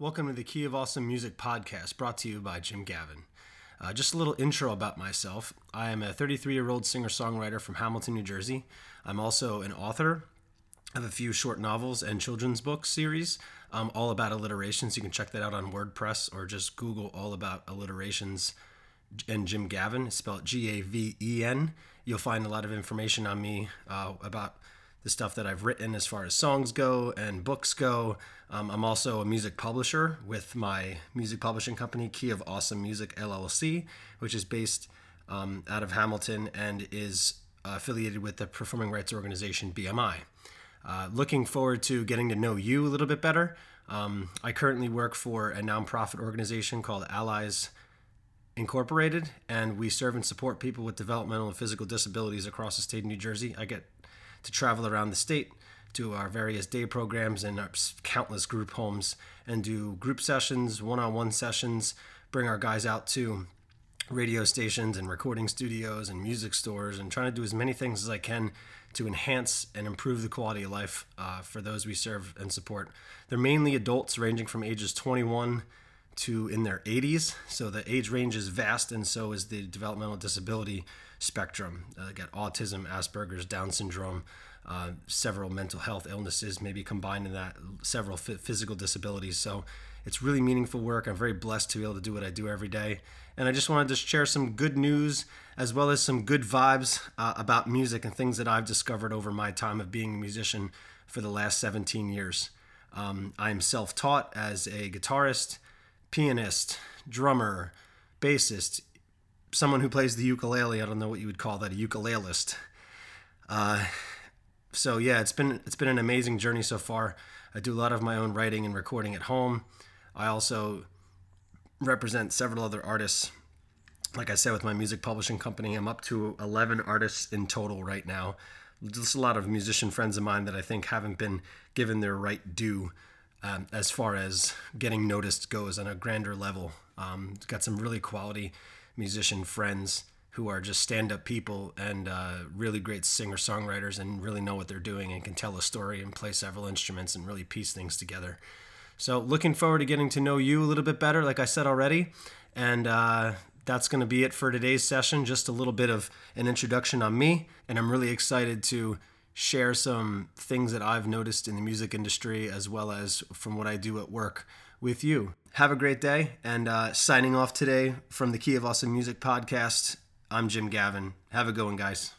Welcome to the Key of Awesome Music podcast brought to you by Jim Gaven. Uh, just a little intro about myself. I am a 33 year old singer songwriter from Hamilton, New Jersey. I'm also an author of a few short novels and children's book series, um, all about alliterations. You can check that out on WordPress or just Google all about alliterations and Jim Gaven. Spell it G A V E N. You'll find a lot of information on me uh, about the stuff that I've written as far as songs go and books go. Um, I'm also a music publisher with my music publishing company, Key of Awesome Music LLC, which is based um, out of Hamilton and is uh, affiliated with the performing rights organization BMI. Uh, looking forward to getting to know you a little bit better. Um, I currently work for a nonprofit organization called Allies Incorporated, and we serve and support people with developmental and physical disabilities across the state of New Jersey. I get to travel around the state to our various day programs and our countless group homes and do group sessions, one on one sessions, bring our guys out to radio stations and recording studios and music stores and trying to do as many things as I can to enhance and improve the quality of life uh, for those we serve and support. They're mainly adults ranging from ages 21 to in their 80s. So the age range is vast, and so is the developmental disability spectrum. Uh, got autism, Asperger's, Down syndrome, uh, several mental health illnesses, maybe combined in that, several physical disabilities. So it's really meaningful work. I'm very blessed to be able to do what I do every day. And I just wanted to share some good news as well as some good vibes uh, about music and things that I've discovered over my time of being a musician for the last 17 years. Um, I'm self taught as a guitarist pianist, drummer, bassist, someone who plays the ukulele. I don't know what you would call that, a ukulelist. Uh, so yeah, it's been it's been an amazing journey so far. I do a lot of my own writing and recording at home. I also represent several other artists. Like I said, with my music publishing company, I'm up to 11 artists in total right now. Just a lot of musician friends of mine that I think haven't been given their right due um, as far as getting noticed goes on a grander level. Um, got some really quality musician friends who are just stand up people and uh, really great singer songwriters and really know what they're doing and can tell a story and play several instruments and really piece things together. So, looking forward to getting to know you a little bit better, like I said already. And uh, that's going to be it for today's session. Just a little bit of an introduction on me. And I'm really excited to share some things that I've noticed in the music industry as well as from what I do at work with you. Have a great day. And uh, signing off today from the Key of Awesome Music podcast, I'm Jim Gaven. Have a good one, guys.